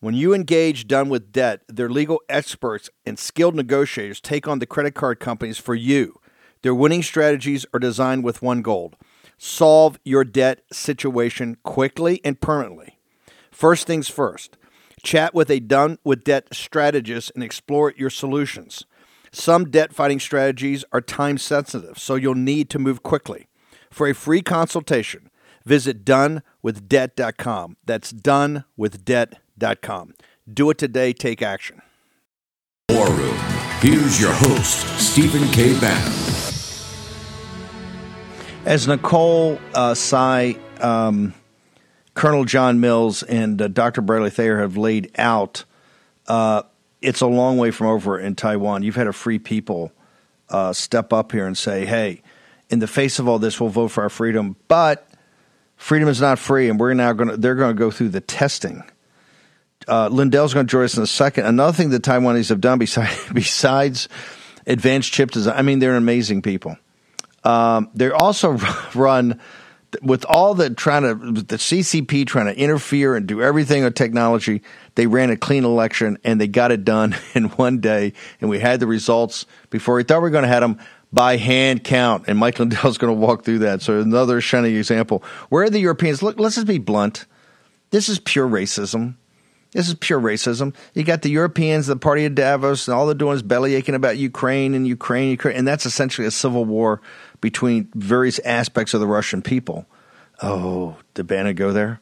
When you engage done with debt, their legal experts and skilled negotiators take on the credit card companies for you. Their winning strategies are designed with one goal solve your debt situation quickly and permanently. First things first, chat with a done with debt strategist and explore your solutions. Some debt fighting strategies are time sensitive, so you'll need to move quickly. For a free consultation, visit donewithdebt.com. That's donewithdebt.com. Do it today, take action. War Room. Here's your host, Stephen K. Bannon. As Nicole uh, Sy, um, Colonel John Mills, and uh, Dr. Bradley Thayer have laid out, uh, it's a long way from over in Taiwan. You've had a free people uh, step up here and say, hey, in the face of all this, we'll vote for our freedom, but freedom is not free, and we're now going to, they're going to go through the testing. Uh, Lindell's going to join us in a second. Another thing the Taiwanese have done besides, <laughs> besides advanced chip design, I mean, they're amazing people. Um, they also <laughs> run with all the trying to the CCP trying to interfere and do everything with technology. They ran a clean election and they got it done <laughs> in one day, and we had the results before we thought we were going to have them by hand count. And Mike Lindell's going to walk through that. So another shining example. Where are the Europeans? Look, let's just be blunt. This is pure racism. This is pure racism. You got the Europeans, the party of Davos, and all they're doing is belly aching about Ukraine and Ukraine, Ukraine, and that's essentially a civil war between various aspects of the Russian people. Oh, did Bannon go there?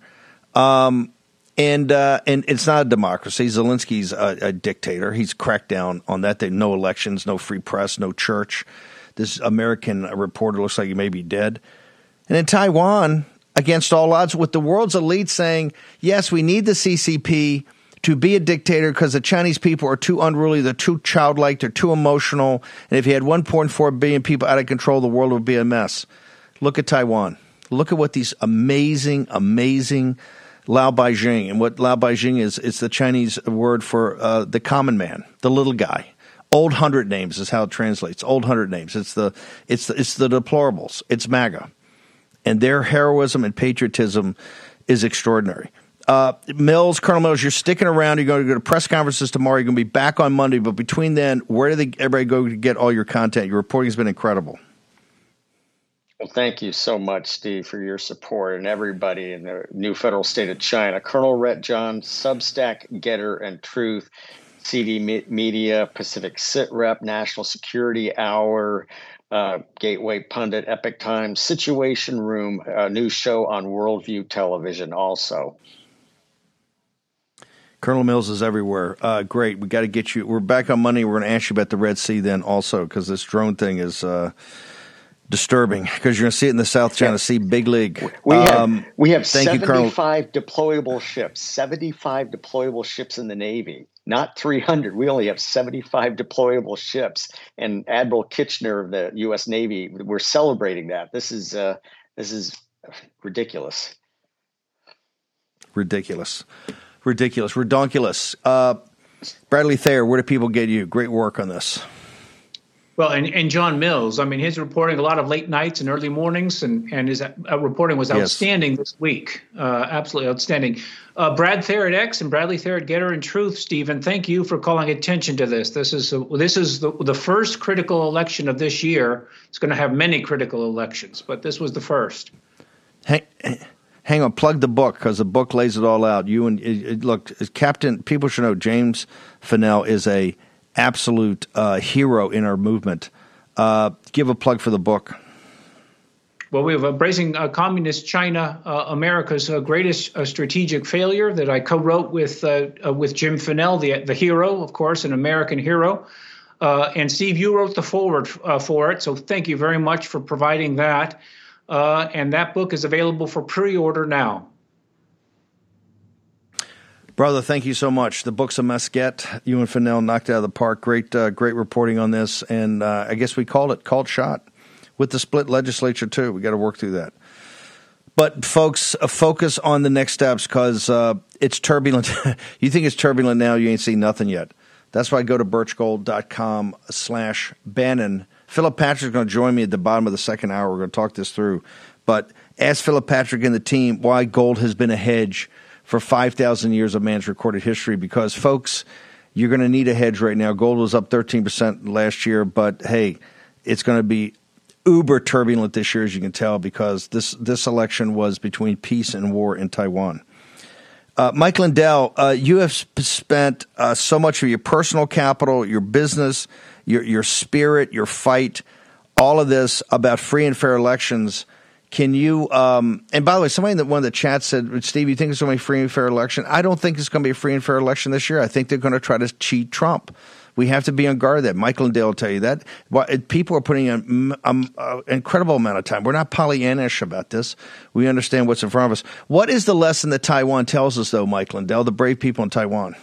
Um, and uh, and it's not a democracy. Zelensky's a, a, dictator. He's cracked down on that. They no elections, no free press, no church. This American reporter looks like he may be dead. And in Taiwan, against all odds, with the world's elite saying, yes, we need the CCP to be a dictator because the Chinese people are too unruly, they're too childlike, they're too emotional. And if you had 1.4 billion people out of control, the world would be a mess. Look at Taiwan. Look at what these amazing, amazing Lao Baixing. And what Lao Baixing is, it's the Chinese word for uh, the common man, the little guy. Old hundred names is how it translates. Old hundred names. It's the it's the, it's the deplorables. It's MAGA, and their heroism and patriotism is extraordinary. Uh, Mills, Colonel Mills, you're sticking around. You're going to go to press conferences tomorrow. You're going to be back on Monday. But between then, where do they, everybody go to get all your content? Your reporting has been incredible. Well, thank you so much, Steve, for your support and everybody in the new federal state of China. Colonel Rhett John, Substack, GETTR, and Truth, CD Media, Pacific Sit Rep, National Security Hour, uh, Gateway Pundit, Epoch Times, Situation Room, a new show on Worldview Television also. Colonel Mills is everywhere. Uh, great. We got to get you. We're back on Monday. We're going to ask you about the Red Sea then also because this drone thing is. Uh, disturbing because you're going to see it in the South China Sea, big league. We um, have we have 75 you, deployable ships, 75 deployable ships in the Navy, not 300. We only have 75 deployable ships, and Admiral Kitchener of the U.S. Navy, we're celebrating that. This is uh, this is ridiculous. Ridiculous, ridiculous, redonkulous. Uh, Bradley Thayer, where do people get you? Great work on this. Well, and, and John Mills, I mean, his reporting a lot of late nights and early mornings, and, and his uh, reporting was outstanding yes. this week. Uh, absolutely outstanding. Uh, Brad Thayer at X and Bradley Thayer at GETTR and Truth, Stephen, thank you for calling attention to this. This is a, this is the, the first critical election of this year. It's going to have many critical elections, but this was the first. Hang, hang on, plug the book because the book lays it all out. You and look, Captain. People should know James Fanell is a absolute uh, hero in our movement. Uh, give a plug for the book. Well, we have Embracing uh, Communist China, uh, America's uh, greatest uh, strategic failure that I co-wrote with uh, uh, with Jim Fanell, the the hero, of course, an American hero. and Steve, you wrote the forward for it, so thank you very much for providing that. and that book is available for pre-order now. Brother, thank you so much. The book's a must get. You and Fanell knocked out of the park. Great, uh, great reporting on this, and uh, I guess we called it called shot with the split legislature too. We got to work through that. But folks, uh, focus on the next steps because uh, it's turbulent. <laughs> you think it's turbulent now? You ain't seen nothing yet. That's why I go to birchgold.com slash Bannon. Philip Patrick's going to join me at the bottom of the second hour. We're going to talk this through. But ask Philip Patrick and the team why gold has been a hedge for 5,000 years of man's recorded history because, folks, you're going to need a hedge right now. Gold was up 13% last year, but hey, it's going to be uber turbulent this year, as you can tell, because this, this election was between peace and war in Taiwan. Uh, Mike Lindell, uh, you have spent uh, so much of your personal capital, your business, your your spirit, your fight, all of this about free and fair elections. Can you? Um, and by the way, somebody in the, one of the chats said, "Steve, you think it's going to be a free and fair election?" I don't think it's going to be a free and fair election this year. I think they're going to try to cheat Trump. We have to be on guard. That Mike Lindell will tell you that. Uh, people are putting an um, uh, incredible amount of time. We're not Pollyannish about this. We understand what's in front of us. What is the lesson that Taiwan tells us, though, Mike Lindell, the brave people in Taiwan?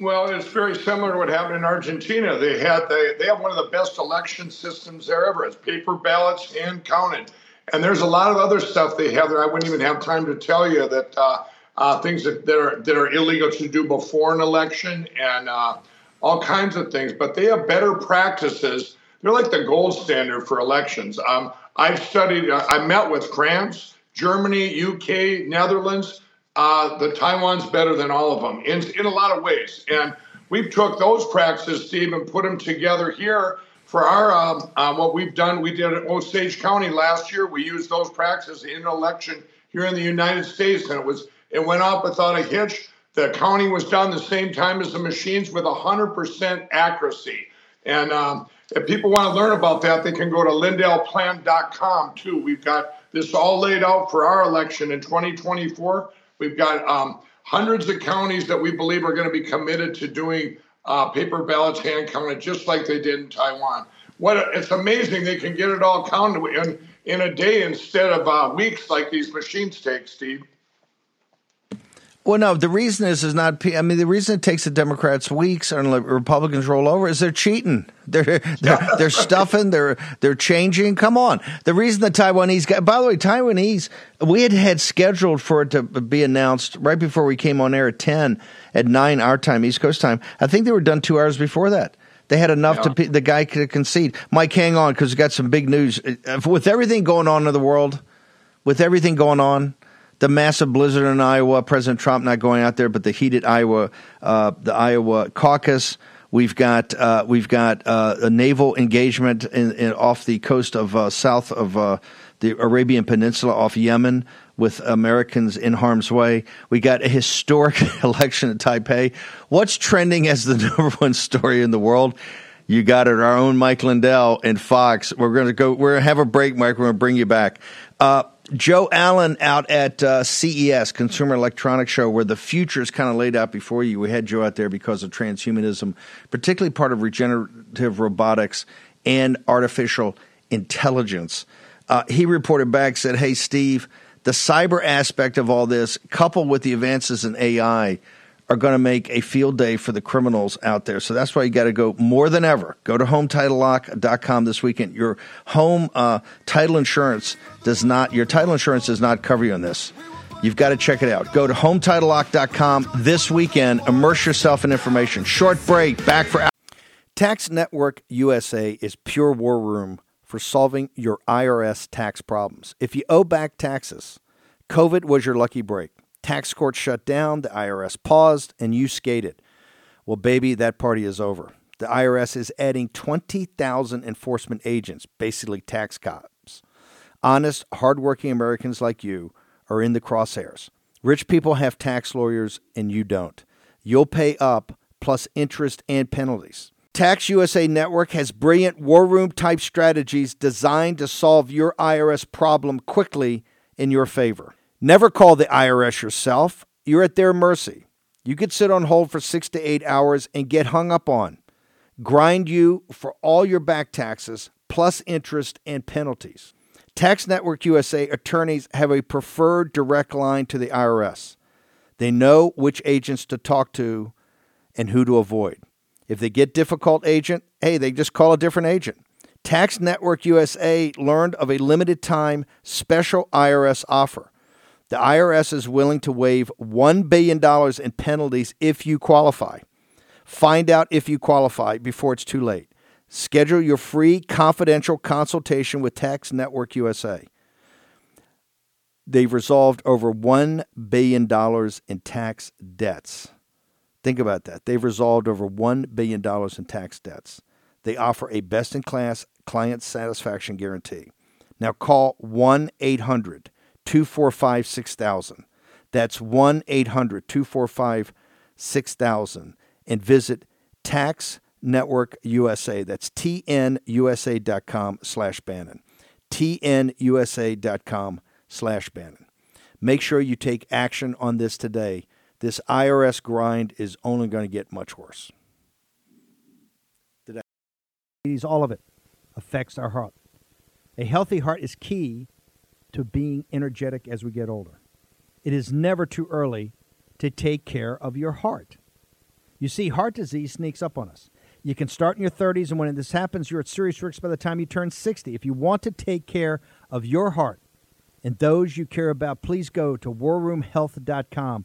Well, it's very similar to what happened in Argentina. They had they, they have one of the best election systems there ever. It's paper ballots, hand counted, and there's a lot of other stuff they have there. I wouldn't even have time to tell you that uh, uh, things that, that are that are illegal to do before an election, and uh, all kinds of things, but they have better practices. They're like the gold standard for elections. Um, I've studied, uh, I met with France, Germany, UK, Netherlands. Uh, the Taiwan's better than all of them in, in a lot of ways. And we've took those practices, Steve, and put them together here for our um, uh, what we've done. We did at Osage County last year. We used those practices in an election here in the United States, and it was it went off without a hitch. The counting was done the same time as the machines with 100% accuracy. And um, if people want to learn about that, they can go to lindellplan.com too. We've got this all laid out for our election in 2024. We've got um, hundreds of counties that we believe are going to be committed to doing uh, paper ballots hand counted, just like they did in Taiwan. What it's amazing they can get it all counted in in a day instead of uh, weeks like these machines take, Steve. Well, no, the reason is is not. I mean, the reason it takes the Democrats weeks and the Republicans roll over is they're cheating. <laughs> They're they're, <laughs> they're stuffing. They're they're changing. Come on. The reason the Taiwanese got. By the way, Taiwanese. We had had scheduled for it to be announced right before we came on air at ten at nine our time, East Coast time. I think they were done two hours before that. They had enough yeah. to the guy could concede. Mike, hang on because we got some big news with everything going on in the world. With everything going on, the massive blizzard in Iowa, President Trump not going out there, but the heated Iowa, uh, the Iowa caucus. We've got uh, we've got uh, a naval engagement in, in, off the coast of uh, south of uh, the Arabian Peninsula, off Yemen, with Americans in harm's way. We got a historic <laughs> election in Taipei. What's trending as the <laughs> number one story in the world? You got it. Our own Mike Lindell and Fox. We're going to go. We're going to have a break, Mike. We're going to bring you back. Uh, Joe Allen out at uh, CES, Consumer Electronics Show, where the future is kind of laid out before you. We had Joe out there because of transhumanism, particularly part of regenerative robotics and artificial intelligence. Uh, he reported back, said, Hey, Steve, the cyber aspect of all this, coupled with the advances in AI, are going to make a field day for the criminals out there. So that's why you got to go more than ever. Go to HomeTitleLock.com this weekend. Your home uh, title insurance does not, your title insurance does not cover you on this. You've got to check it out. Go to HomeTitleLock.com this weekend. Immerse yourself in information. Short break. Back for. Tax Network USA is pure war room for solving your IRS tax problems. If you owe back taxes, COVID was your lucky break. Tax court shut down, the IRS paused, and you skated. Well, baby, that party is over. The IRS is adding 20,000 enforcement agents, basically tax cops. Honest, hardworking Americans like you are in the crosshairs. Rich people have tax lawyers, and you don't. You'll pay up plus interest and penalties. Tax USA Network has brilliant war room type strategies designed to solve your IRS problem quickly in your favor. Never call the IRS yourself. You're at their mercy. You could sit on hold for six to eight hours and get hung up on, grind you for all your back taxes, plus interest and penalties. Tax Network USA attorneys have a preferred direct line to the IRS. They know which agents to talk to and who to avoid. If they get difficult agent, hey, they just call a different agent. Tax Network USA learned of a limited time special IRS offer. The IRS is willing to waive $1 billion in penalties if you qualify. Find out if you qualify before it's too late. Schedule your free confidential consultation with Tax Network USA. They've resolved over $1 billion in tax debts. Think about that. They've resolved over $1 billion in tax debts. They offer a best in class client satisfaction guarantee. Now call 1 800 245 6000. That's 1 800 245 6000. And visit taxnetworkusa.com Network USA. That's tnusa.com slash Bannon. tnusa.com slash Bannon. Make sure you take action on this today. This IRS grind is only going to get much worse. All of it affects our heart. A healthy heart is key to being energetic as we get older. It is never too early to take care of your heart. You see, heart disease sneaks up on us. You can start in your 30s, and when this happens, you're at serious risk by the time you turn 60. If you want to take care of your heart and those you care about, please go to warroomhealth.com.